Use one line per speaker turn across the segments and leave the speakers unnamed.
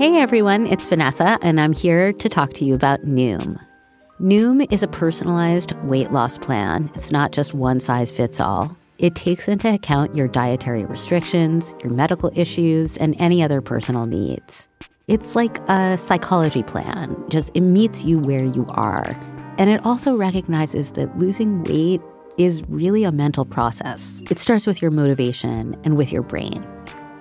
Hey everyone, it's Vanessa, and I'm here to talk to you about Noom. Noom is a personalized weight loss plan. It's not just one size fits all. It takes into account your dietary restrictions, your medical issues, and any other personal needs. It's like a psychology plan, just it meets you where you are. And it also recognizes that losing weight is really a mental process. It starts with your motivation and with your brain.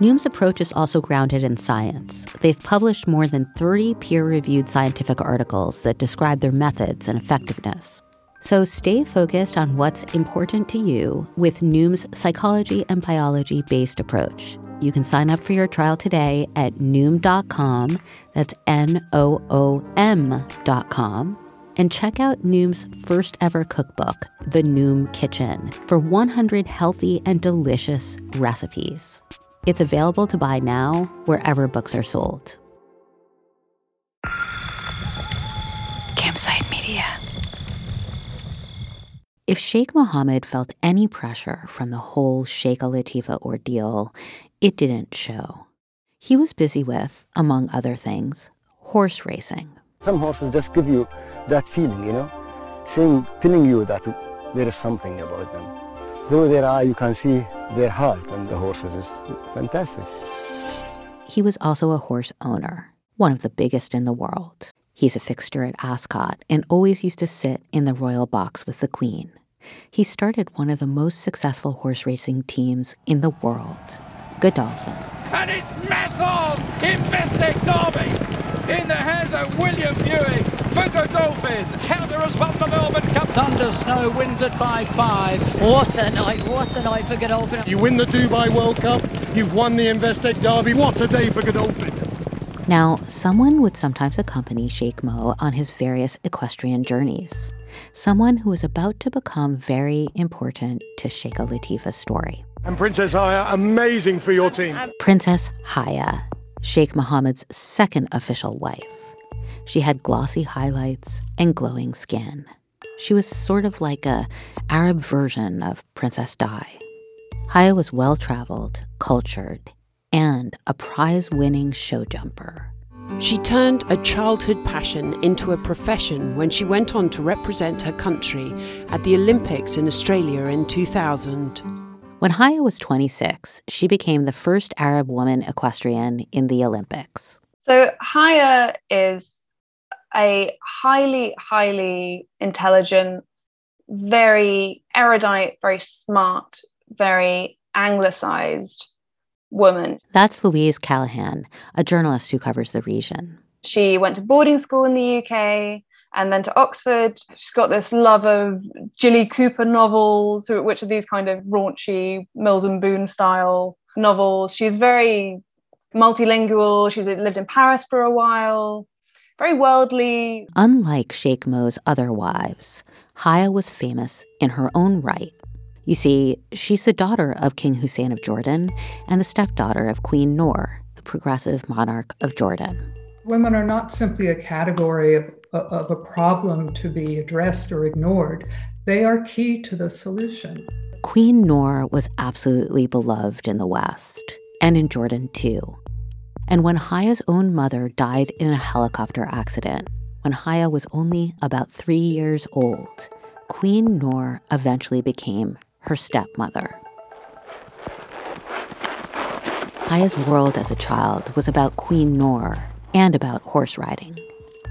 Noom's approach is also grounded in science. They've published more than 30 peer reviewed scientific articles that describe their methods and effectiveness. So stay focused on what's important to you with Noom's psychology and biology based approach. You can sign up for your trial today at Noom.com. That's N O O M.com. And check out Noom's first ever cookbook, The Noom Kitchen, for 100 healthy and delicious recipes. It's available to buy now wherever books are sold.
Campside Media.
If Sheikh Mohammed felt any pressure from the whole Sheikh Latifa ordeal, it didn't show. He was busy with, among other things, horse racing.
Some horses just give you that feeling, you know, saying, telling you that there is something about them. Through their eye, you can see their heart, and the horses is fantastic.
He was also a horse owner, one of the biggest in the world. He's a fixture at Ascot and always used to sit in the royal box with the Queen. He started one of the most successful horse racing teams in the world, Godolphin.
And it's Masar's Investec Derby in the hands of William Buick for Godolphin.
Helder has won the Melbourne Cup.
Thunder Snow wins it by five.
What a night, what a night for Godolphin.
You win the Dubai World Cup, you've won the Investec Derby. What a day for Godolphin.
Now, someone would sometimes accompany Sheikh Mo on his various equestrian journeys. Someone who was about to become very important to Sheikh Latifa's story.
And Princess Haya, amazing for your team.
Princess Haya, Sheikh Mohammed's second official wife. She had glossy highlights and glowing skin. She was sort of like a Arab version of Princess Di. Haya was well traveled, cultured, and a prize winning show jumper.
She turned a childhood passion into a profession when she went on to represent her country at the Olympics in Australia in 2000.
When Haya was 26, she became the first Arab woman equestrian in the Olympics.
So, Haya is a highly, highly intelligent, very erudite, very smart, very anglicized woman.
That's Louise Callaghan, a journalist who covers the region.
She went to boarding school in the UK and then to Oxford. She's got this love of Jilly Cooper novels, which are these kind of raunchy Mills and Boon style novels. She's very multilingual. She's lived in Paris for a while, very worldly.
Unlike Sheikh Mo's other wives, Haya was famous in her own right. You see, she's the daughter of King Hussein of Jordan and the stepdaughter of Queen Noor, the progressive monarch of Jordan.
Women are not simply a category of, of a problem to be addressed or ignored, they are key to the solution.
Queen Noor was absolutely beloved in the West, and in Jordan too. And when Haya's own mother died in a helicopter accident, when Haya was only about three years old, Queen Noor eventually became her stepmother. Haya's world as a child was about Queen Noor and about horse riding.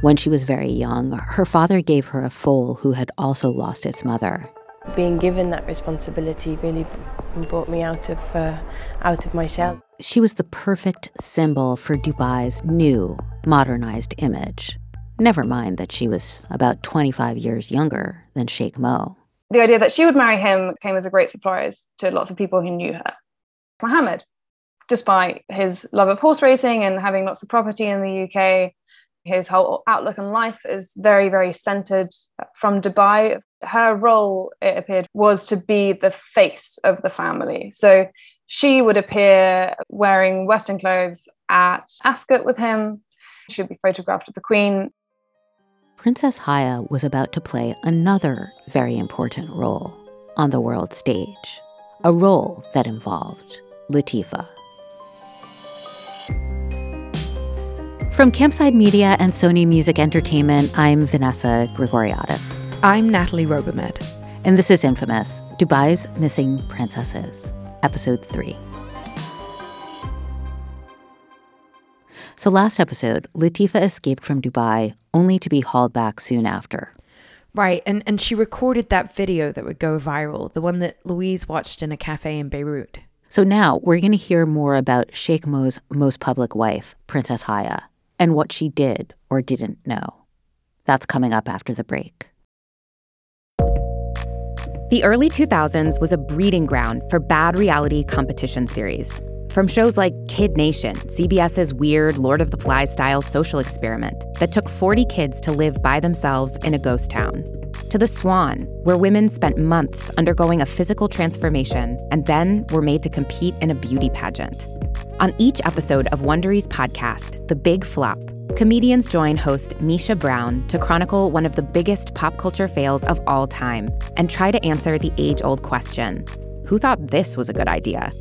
When she was very young, her father gave her a foal who had also lost its mother.
Being given that responsibility really brought me out of uh, out of my shell.
She was the perfect symbol for Dubai's new, modernized image. Never mind that she was about 25 years younger than Sheikh Mo
the idea that she would marry him came as a great surprise to lots of people who knew her. Mohammed, despite his love of horse racing and having lots of property in the UK, his whole outlook on life is very, very centered from Dubai. Her role, it appeared, was to be the face of the family. So she would appear wearing Western clothes at Ascot with him. She would be photographed with the Queen
Princess Haya was about to play another very important role on the world stage, a role that involved Latifa. From Campside Media and Sony Music Entertainment, I'm Vanessa Grigoriadis.
I'm Natalie Robehmed.
And this is Infamous Dubai's Missing Princesses, Episode 3. So, last episode, Latifa escaped from Dubai only to be hauled back soon after.
Right, and, and she recorded that video that would go viral, the one that Louise watched in a cafe in Beirut.
So now we're going to hear more about Sheikh Mo's most public wife, Princess Haya, and what she did or didn't know. That's coming up after the break.
The early 2000s was a breeding ground for bad reality competition series. From shows like Kid Nation, CBS's weird Lord of the Flies style social experiment that took 40 kids to live by themselves in a ghost town, to The Swan, where women spent months undergoing a physical transformation and then were made to compete in a beauty pageant. On each episode of Wondery's podcast, The Big Flop, comedians join host Misha Brown to chronicle one of the biggest pop culture fails of all time and try to answer the age old question who thought this was a good idea?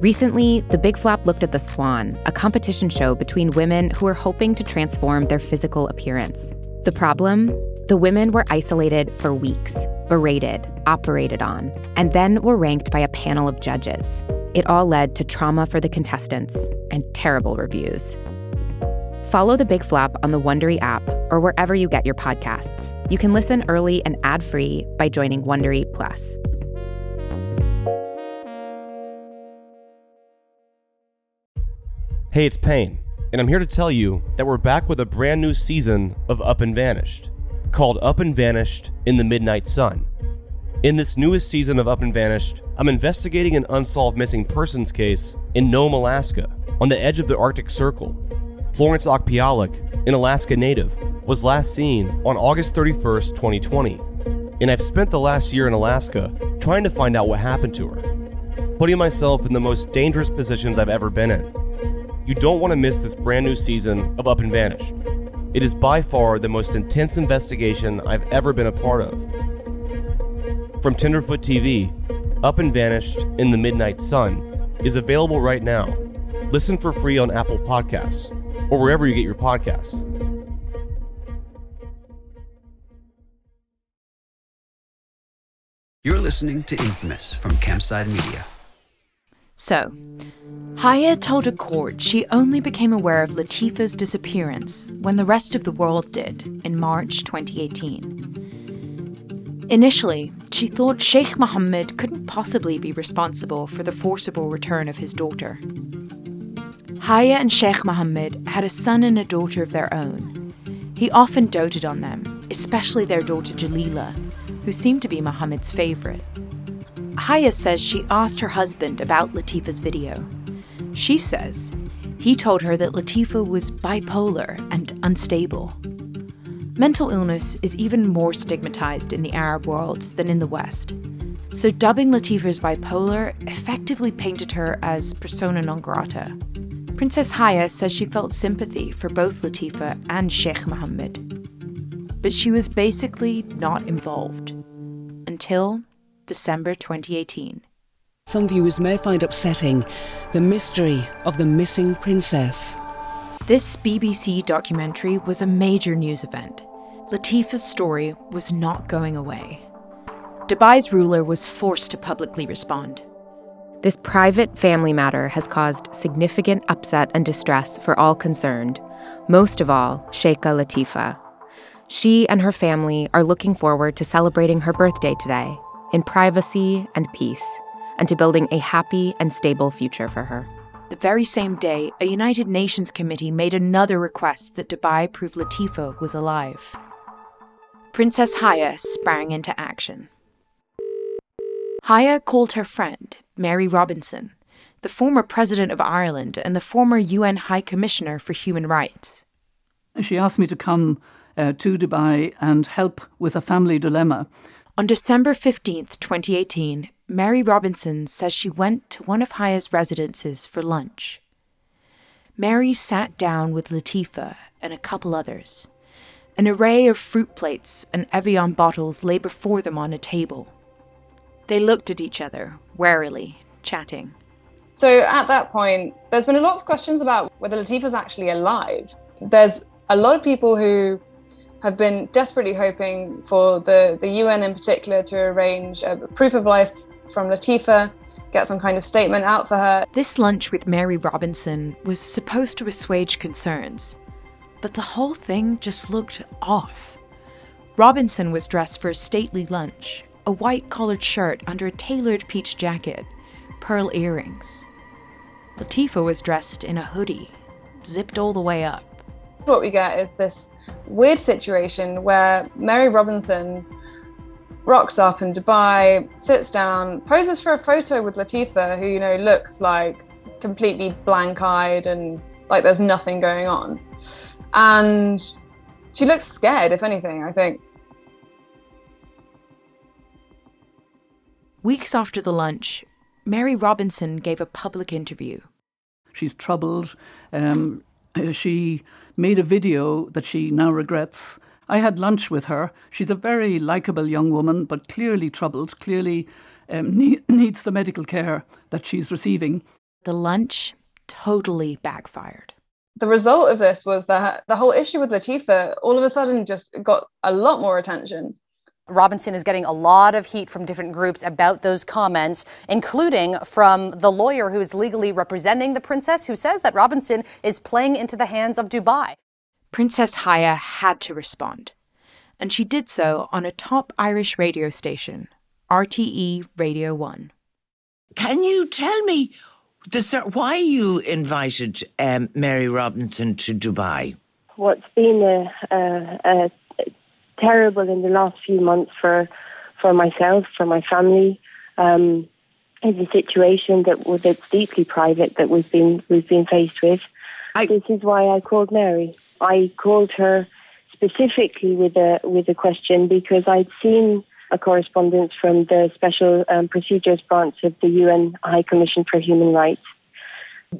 Recently, The Big Flop looked at The Swan, a competition show between women who were hoping to transform their physical appearance. The problem? The women were isolated for weeks, berated, operated on, and then were ranked by a panel of judges. It all led to trauma for the contestants and terrible reviews. Follow The Big Flop on the Wondery app or wherever you get your podcasts. You can listen early and ad-free by joining Wondery Plus.
Hey, it's Payne, and I'm here to tell you that we're back with a brand new season of Up and Vanished, called Up and Vanished in the Midnight Sun. In this newest season of Up and Vanished, I'm investigating an unsolved missing persons case in Nome, Alaska, on the edge of the Arctic Circle. Florence Okpealuk, an Alaska native, was last seen on August 31st, 2020, and I've spent the last year in Alaska trying to find out what happened to her, putting myself in the most dangerous positions I've ever been in. You don't want to miss this brand new season of Up and Vanished. It is by far the most intense investigation I've ever been a part of. From Tenderfoot TV, Up and Vanished in the Midnight Sun is available right now. Listen for free on Apple Podcasts or wherever you get your podcasts.
You're listening to Infamous from Campside Media.
So, Haya told a court she only became aware of Latifa's disappearance when the rest of the world did in March 2018. Initially, she thought Sheikh Mohammed couldn't possibly be responsible for the forcible return of his daughter. Haya and Sheikh Mohammed had a son and a daughter of their own. He often doted on them, especially their daughter Jalila, who seemed to be Mohammed's favorite. Haya says she asked her husband about Latifa's video. She says he told her that Latifa was bipolar and unstable. Mental illness is even more stigmatized in the Arab world than in the West. So, dubbing Latifa as bipolar effectively painted her as persona non grata. Princess Haya says she felt sympathy for both Latifa and Sheikh Mohammed. But she was basically not involved until December 2018.
Some viewers may find upsetting the mystery of the missing princess.
This BBC documentary was a major news event. Latifa's story was not going away. Dubai's ruler was forced to publicly respond.
This private family matter has caused significant upset and distress for all concerned, most of all, Sheikha Latifa. She and her family are looking forward to celebrating her birthday today in privacy and peace, and to building a happy and stable future for her.
The very same day, a United Nations committee made another request that Dubai prove Latifa was alive. Princess Haya sprang into action. Haya called her friend, Mary Robinson, the former President of Ireland and the former UN High Commissioner for Human Rights.
She asked me to come uh, to Dubai and help with a family dilemma.
On December 15th, 2018, Mary Robinson says she went to one of Haya's residences for lunch. Mary sat down with Latifa and a couple others. An array of fruit plates and Evian bottles lay before them on a table. They looked at each other, warily, chatting.
So at that point, there's been a lot of questions about whether Latifa's actually alive. There's a lot of people who have been desperately hoping for the, the UN in particular to arrange a proof of life from Latifa, get some kind of statement out for her.
This lunch with Mary Robinson was supposed to assuage concerns, but the whole thing just looked off. Robinson was dressed for a stately lunch, a white collared shirt under a tailored peach jacket, pearl earrings. Latifa was dressed in a hoodie, zipped all the way up.
What we get is this weird situation where Mary Robinson rocks up in Dubai, sits down, poses for a photo with Latifa, who, you know, looks like completely blank eyed and like there's nothing going on. And she looks scared, if anything, I think.
Weeks after the lunch, Mary Robinson gave a public interview.
She's troubled. Um, she made a video that she now regrets. I had lunch with her. She's a very likable young woman, but clearly troubled, clearly um, ne- needs the medical care that she's receiving.
The lunch totally backfired.
The result of this was that the whole issue with Latifa all of a sudden just got a lot more attention.
Robinson is getting a lot of heat from different groups about those comments, including from the lawyer who is legally representing the princess, who says that Robinson is playing into the hands of Dubai.
Princess Haya had to respond, and she did so on a top Irish radio station, RTE Radio 1.
Can you tell me the, why you invited um, Mary Robinson to Dubai?
What's been a, a, a terrible in the last few months for for myself, for my family. Um, is a situation that that's deeply private that we've been we've been faced with. I, this is why I called Mary. I called her specifically with a with a question because I'd seen a correspondence from the Special um, Procedures Branch of the UN High Commission for Human Rights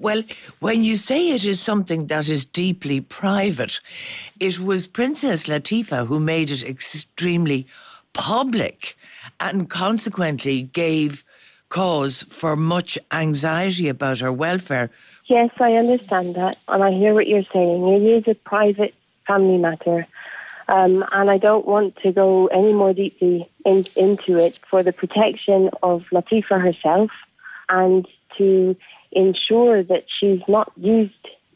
well, when you say it is something that is deeply private, it was Princess Latifa who made it extremely public and consequently gave cause for much anxiety about her welfare.
Yes, I understand that, and I hear what you're saying. It is a private family matter, um, and I don't want to go any more deeply in, into it for the protection of Latifa herself and to ensure that she's not used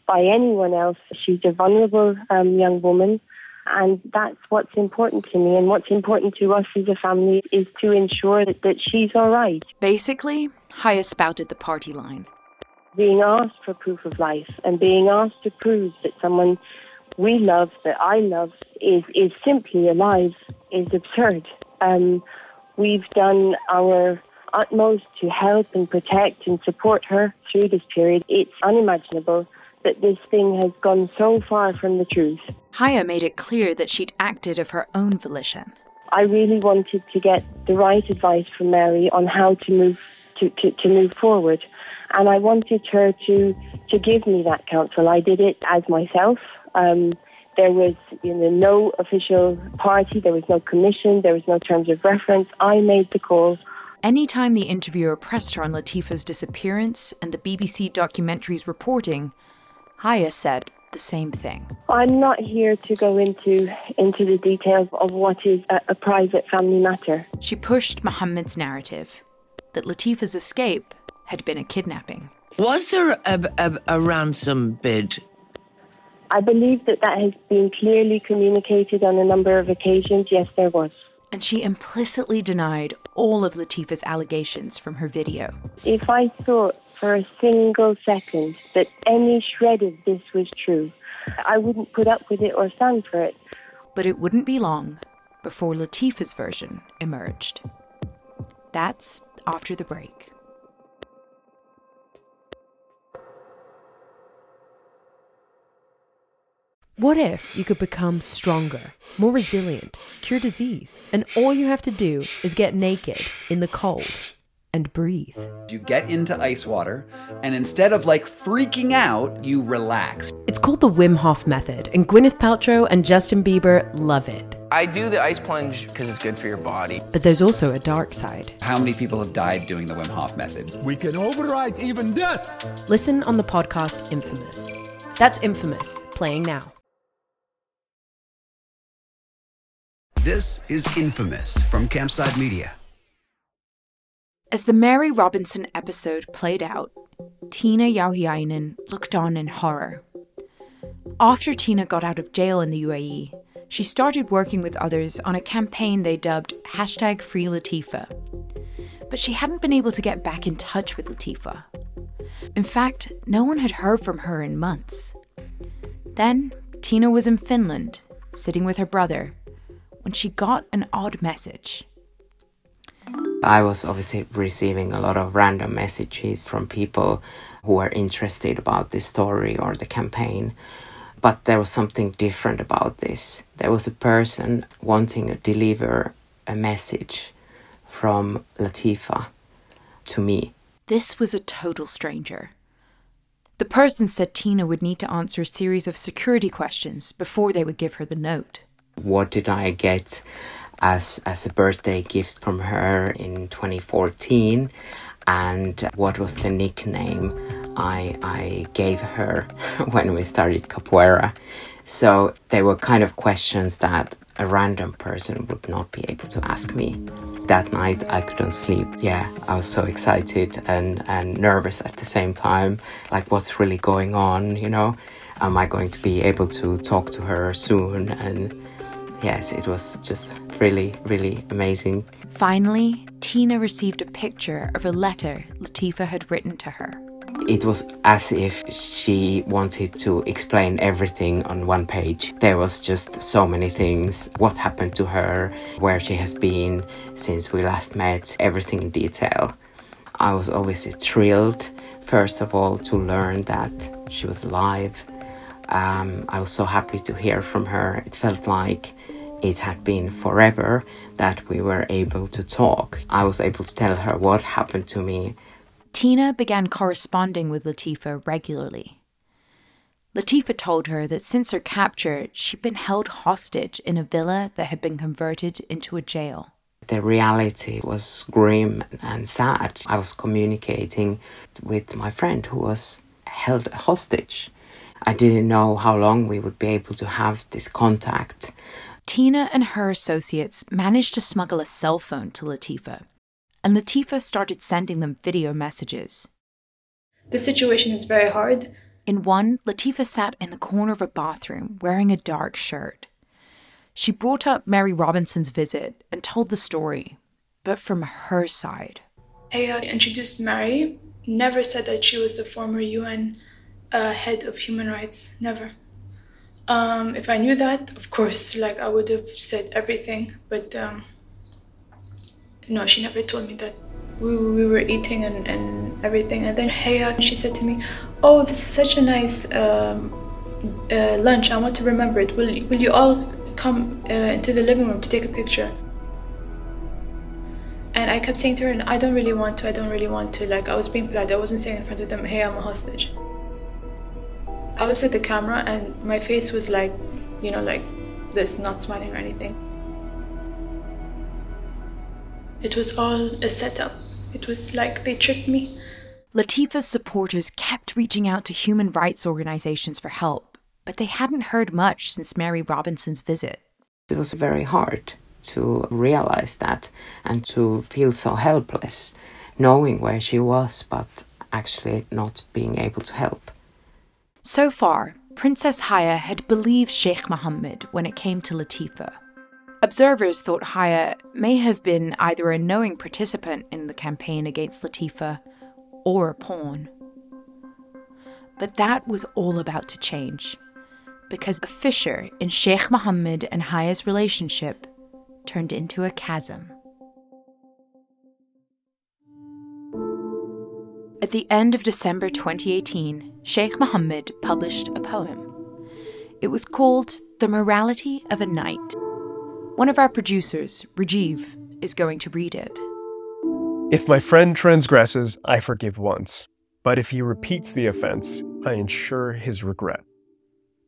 by anyone else. She's a vulnerable um, young woman. And that's what's important to me. And what's important to us as a family is to ensure that, that she's all right.
Basically, Haya spouted the party line.
Being asked for proof of life and being asked to prove that someone we love, that I love, is, is simply alive is absurd. Um, we've done our utmost to help and protect and support her through this period. It's unimaginable that this thing has gone so far from the truth.
Haya made it clear that she'd acted of her own volition.
I really wanted to get the right advice from Mary on how to move to, to, to move forward. And I wanted her to to give me that counsel. I did it as myself. Um, there was you know, no official party, there was no commission, there was no terms of reference. I made the call
Anytime the interviewer pressed her on Latifa's disappearance and the BBC documentary's reporting, Haya said the same thing.
I'm not here to go into into the details of what is a, a private family matter.
She pushed Mohammed's narrative that Latifa's escape had been a kidnapping.
Was there a, a, a ransom bid?
I believe that that has been clearly communicated on a number of occasions. Yes, there was
and she implicitly denied all of Latifa's allegations from her video.
If I thought for a single second that any shred of this was true, I wouldn't put up with it or stand for it.
But it wouldn't be long before Latifa's version emerged. That's after the break.
What if you could become stronger, more resilient, cure disease, and all you have to do is get naked in the cold and breathe?
You get into ice water, and instead of like freaking out, you relax.
It's called the Wim Hof Method, and Gwyneth Paltrow and Justin Bieber love it.
I do the ice plunge because it's good for your body.
But there's also a dark side.
How many people have died doing the Wim Hof method?
We can override even death.
Listen on the podcast Infamous. That's Infamous, playing now.
This is Infamous from Campside Media.
As the Mary Robinson episode played out, Tina Jauhiainen looked on in horror. After Tina got out of jail in the UAE, she started working with others on a campaign they dubbed hashtag Free Latifa. But she hadn't been able to get back in touch with Latifa. In fact, no one had heard from her in months. Then, Tina was in Finland, sitting with her brother, when she got an odd message.
I was obviously receiving a lot of random messages from people who were interested about this story or the campaign. But there was something different about this. There was a person wanting to deliver a message from Latifa to me.
This was a total stranger. The person said Tina would need to answer a series of security questions before they would give her the note.
What did I get as as a birthday gift from her in 2014? And what was the nickname I I gave her when we started capoeira? So they were kind of questions that a random person would not be able to ask me. That night I couldn't sleep. Yeah, I was so excited and, and nervous at the same time. Like, what's really going on, you know? Am I going to be able to talk to her soon? And yes, it was just really, really amazing.
Finally, Tina received a picture of a letter Latifa had written to her.
It was as if she wanted to explain everything on one page. There was just so many things what happened to her, where she has been since we last met, everything in detail. I was obviously thrilled, first of all, to learn that she was alive. Um, I was so happy to hear from her. It felt like it had been forever that we were able to talk. I was able to tell her what happened to me.
Tina began corresponding with Latifa regularly. Latifa told her that since her capture, she'd been held hostage in a villa that had been converted into a jail.
The reality was grim and sad. I was communicating with my friend who was held hostage. I didn't know how long we would be able to have this contact.
Tina and her associates managed to smuggle a cell phone to Latifa, and Latifa started sending them video messages.
The situation is very hard.
In one, Latifa sat in the corner of a bathroom wearing a dark shirt. She brought up Mary Robinson's visit and told the story, but from her side.
Haya introduced Mary, never said that she was the former UN uh, head of human rights, never. Um, if I knew that, of course, like I would have said everything, but um, no, she never told me that. We, we were eating and, and everything, and then Haya, she said to me, "Oh, this is such a nice um, uh, lunch. I want to remember it. Will will you all come uh, into the living room to take a picture?" And I kept saying to her, "I don't really want to. I don't really want to." Like I was being polite. I wasn't saying in front of them, "Hey, I'm a hostage." I looked at the camera and my face was like, you know, like this, not smiling or anything. It was all a setup. It was like they tricked me.
Latifa's supporters kept reaching out to human rights organizations for help, but they hadn't heard much since Mary Robinson's visit.
It was very hard to realize that and to feel so helpless, knowing where she was, but actually not being able to help.
So far, Princess Haya had believed Sheikh Mohammed when it came to Latifa. Observers thought Haya may have been either a knowing participant in the campaign against Latifa or a pawn. But that was all about to change, because a fissure in Sheikh Mohammed and Haya's relationship turned into a chasm. At the end of December 2018, Sheikh Mohammed published a poem. It was called The Morality of a Knight. One of our producers, Rajiv, is going to read it.
If my friend transgresses, I forgive once. But if he repeats the offense, I ensure his regret.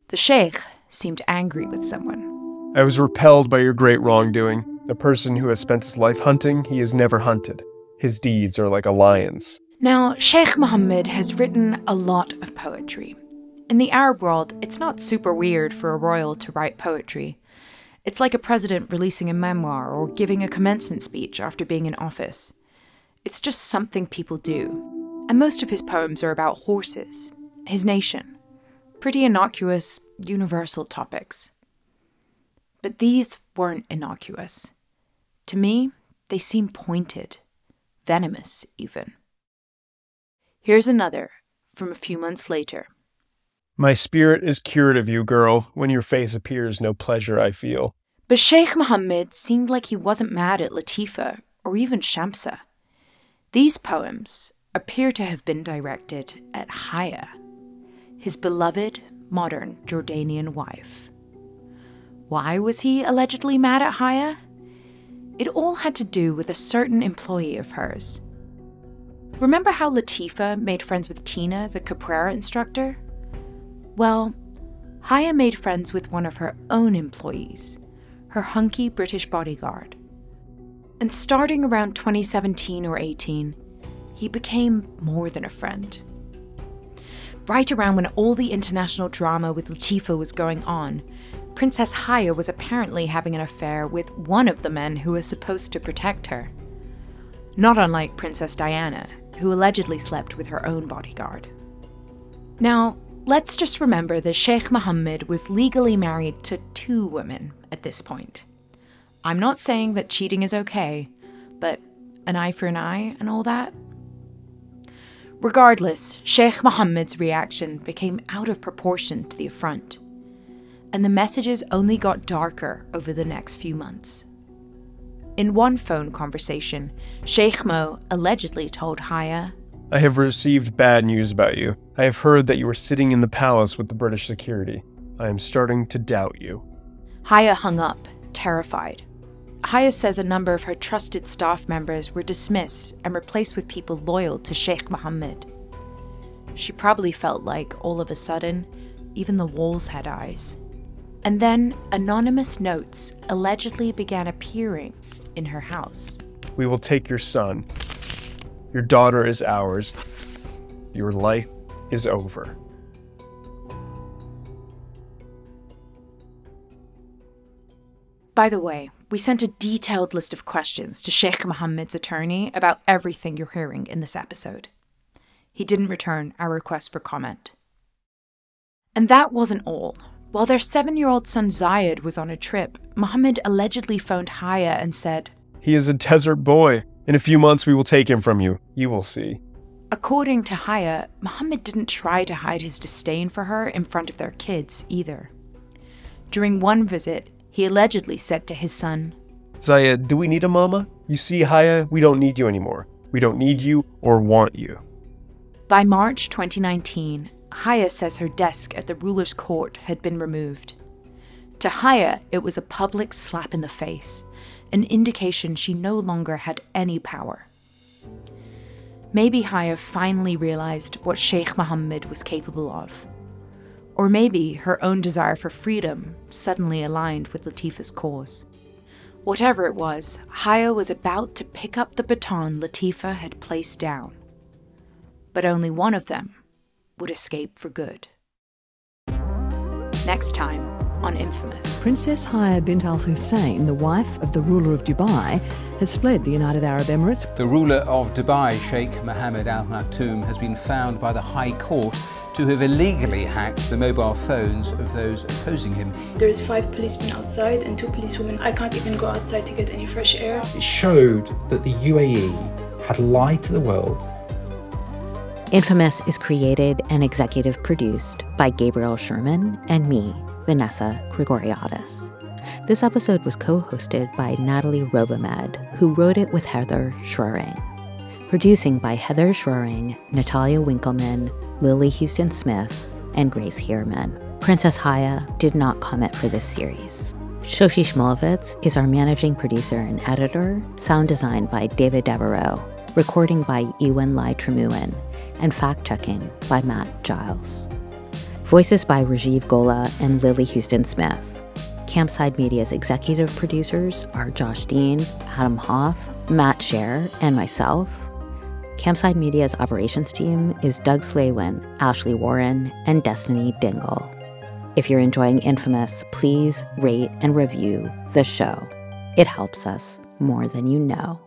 The Sheikh seemed angry with someone.
I was repelled by your great wrongdoing. A person who has spent his life hunting, he is never hunted. His deeds are like a lion's.
Now, Sheikh Mohammed has written a lot of poetry. In the Arab world, it's not super weird for a royal to write poetry. It's like a president releasing a memoir or giving a commencement speech after being in office. It's just something people do. And most of his poems are about horses, his nation. Pretty innocuous, universal topics. But these weren't innocuous. To me, they seem pointed, venomous even. Here's another from a few months later.
My spirit is cured of you, girl. When your face appears, no pleasure I feel.
But Sheikh Mohammed seemed like he wasn't mad at Latifa or even Shamsa. These poems appear to have been directed at Haya, his beloved modern Jordanian wife. Why was he allegedly mad at Haya? It all had to do with a certain employee of hers. Remember how Latifa made friends with Tina, the capoeira instructor? Well, Haya made friends with one of her own employees, her hunky British bodyguard. And starting around 2017 or 18, he became more than a friend. Right around when all the international drama with Latifa was going on, Princess Haya was apparently having an affair with one of the men who was supposed to protect her. Not unlike Princess Diana, who allegedly slept with her own bodyguard. Now, Let's just remember that Sheikh Mohammed was legally married to two women at this point. I'm not saying that cheating is okay, but an eye for an eye and all that? Regardless, Sheikh Mohammed's reaction became out of proportion to the affront, and the messages only got darker over the next few months. In one phone conversation, Sheikh Mo allegedly told Haya
I have received bad news about you. I have heard that you were sitting in the palace with the British security. I am starting to doubt you.
Haya hung up, terrified. Haya says a number of her trusted staff members were dismissed and replaced with people loyal to Sheikh Mohammed. She probably felt like, all of a sudden, even the walls had eyes. And then anonymous notes allegedly began appearing in her house.
We will take your son. Your daughter is ours. Your life is over.
By the way, we sent a detailed list of questions to Sheikh Mohammed's attorney about everything you're hearing in this episode. He didn't return our request for comment. And that wasn't all. While their seven year old son Zayed was on a trip, Mohammed allegedly phoned Haya and said,
He is a desert boy. In a few months, we will take him from you. You will see.
According to Haya, Mohammed didn't try to hide his disdain for her in front of their kids either. During one visit, he allegedly said to his son,
Zayed, do we need a mama? You see, Haya, we don't need you anymore. We don't need you or want you.
By March 2019, Haya says her desk at the ruler's court had been removed. To Haya, it was a public slap in the face an indication she no longer had any power. Maybe Haya finally realized what Sheikh Mohammed was capable of. Or maybe her own desire for freedom suddenly aligned with Latifa's cause. Whatever it was, Haya was about to pick up the baton Latifa had placed down. But only one of them would escape for good. Next time, on Infamous.
Princess Haya bint Al Hussein, the wife of the ruler of Dubai, has fled the United Arab Emirates.
The ruler of Dubai, Sheikh Mohammed Al Maktoum, has been found by the High Court to have illegally hacked the mobile phones of those opposing him.
There's five policemen outside and two policewomen. I can't even go outside to get any fresh air.
It showed that the UAE had lied to the world
Infamous is created and executive produced by Gabriel Sherman and me, Vanessa Grigoriadis. This episode was co hosted by Natalie Robehmed, who wrote it with Heather Schroering. Producing by Heather Schroering, Natalia Winkleman, Lily Houston Smith, and Grace Heerman. Princess Haya did not comment for this series. Shoshi Shmulevitz is our managing producer and editor, sound design by David Devereaux, recording by Ewan Lai Tremuan, and fact checking by Matt Giles. Voices by Rajiv Gola and Lily Houston Smith. Campside Media's executive producers are Josh Dean, Adam Hoff, Matt Shaer, and myself. Campside Media's operations team is Doug Slaywin, Ashley Warren, and Destiny Dingle. If you're enjoying Infamous, please rate and review the show. It helps us more than you know.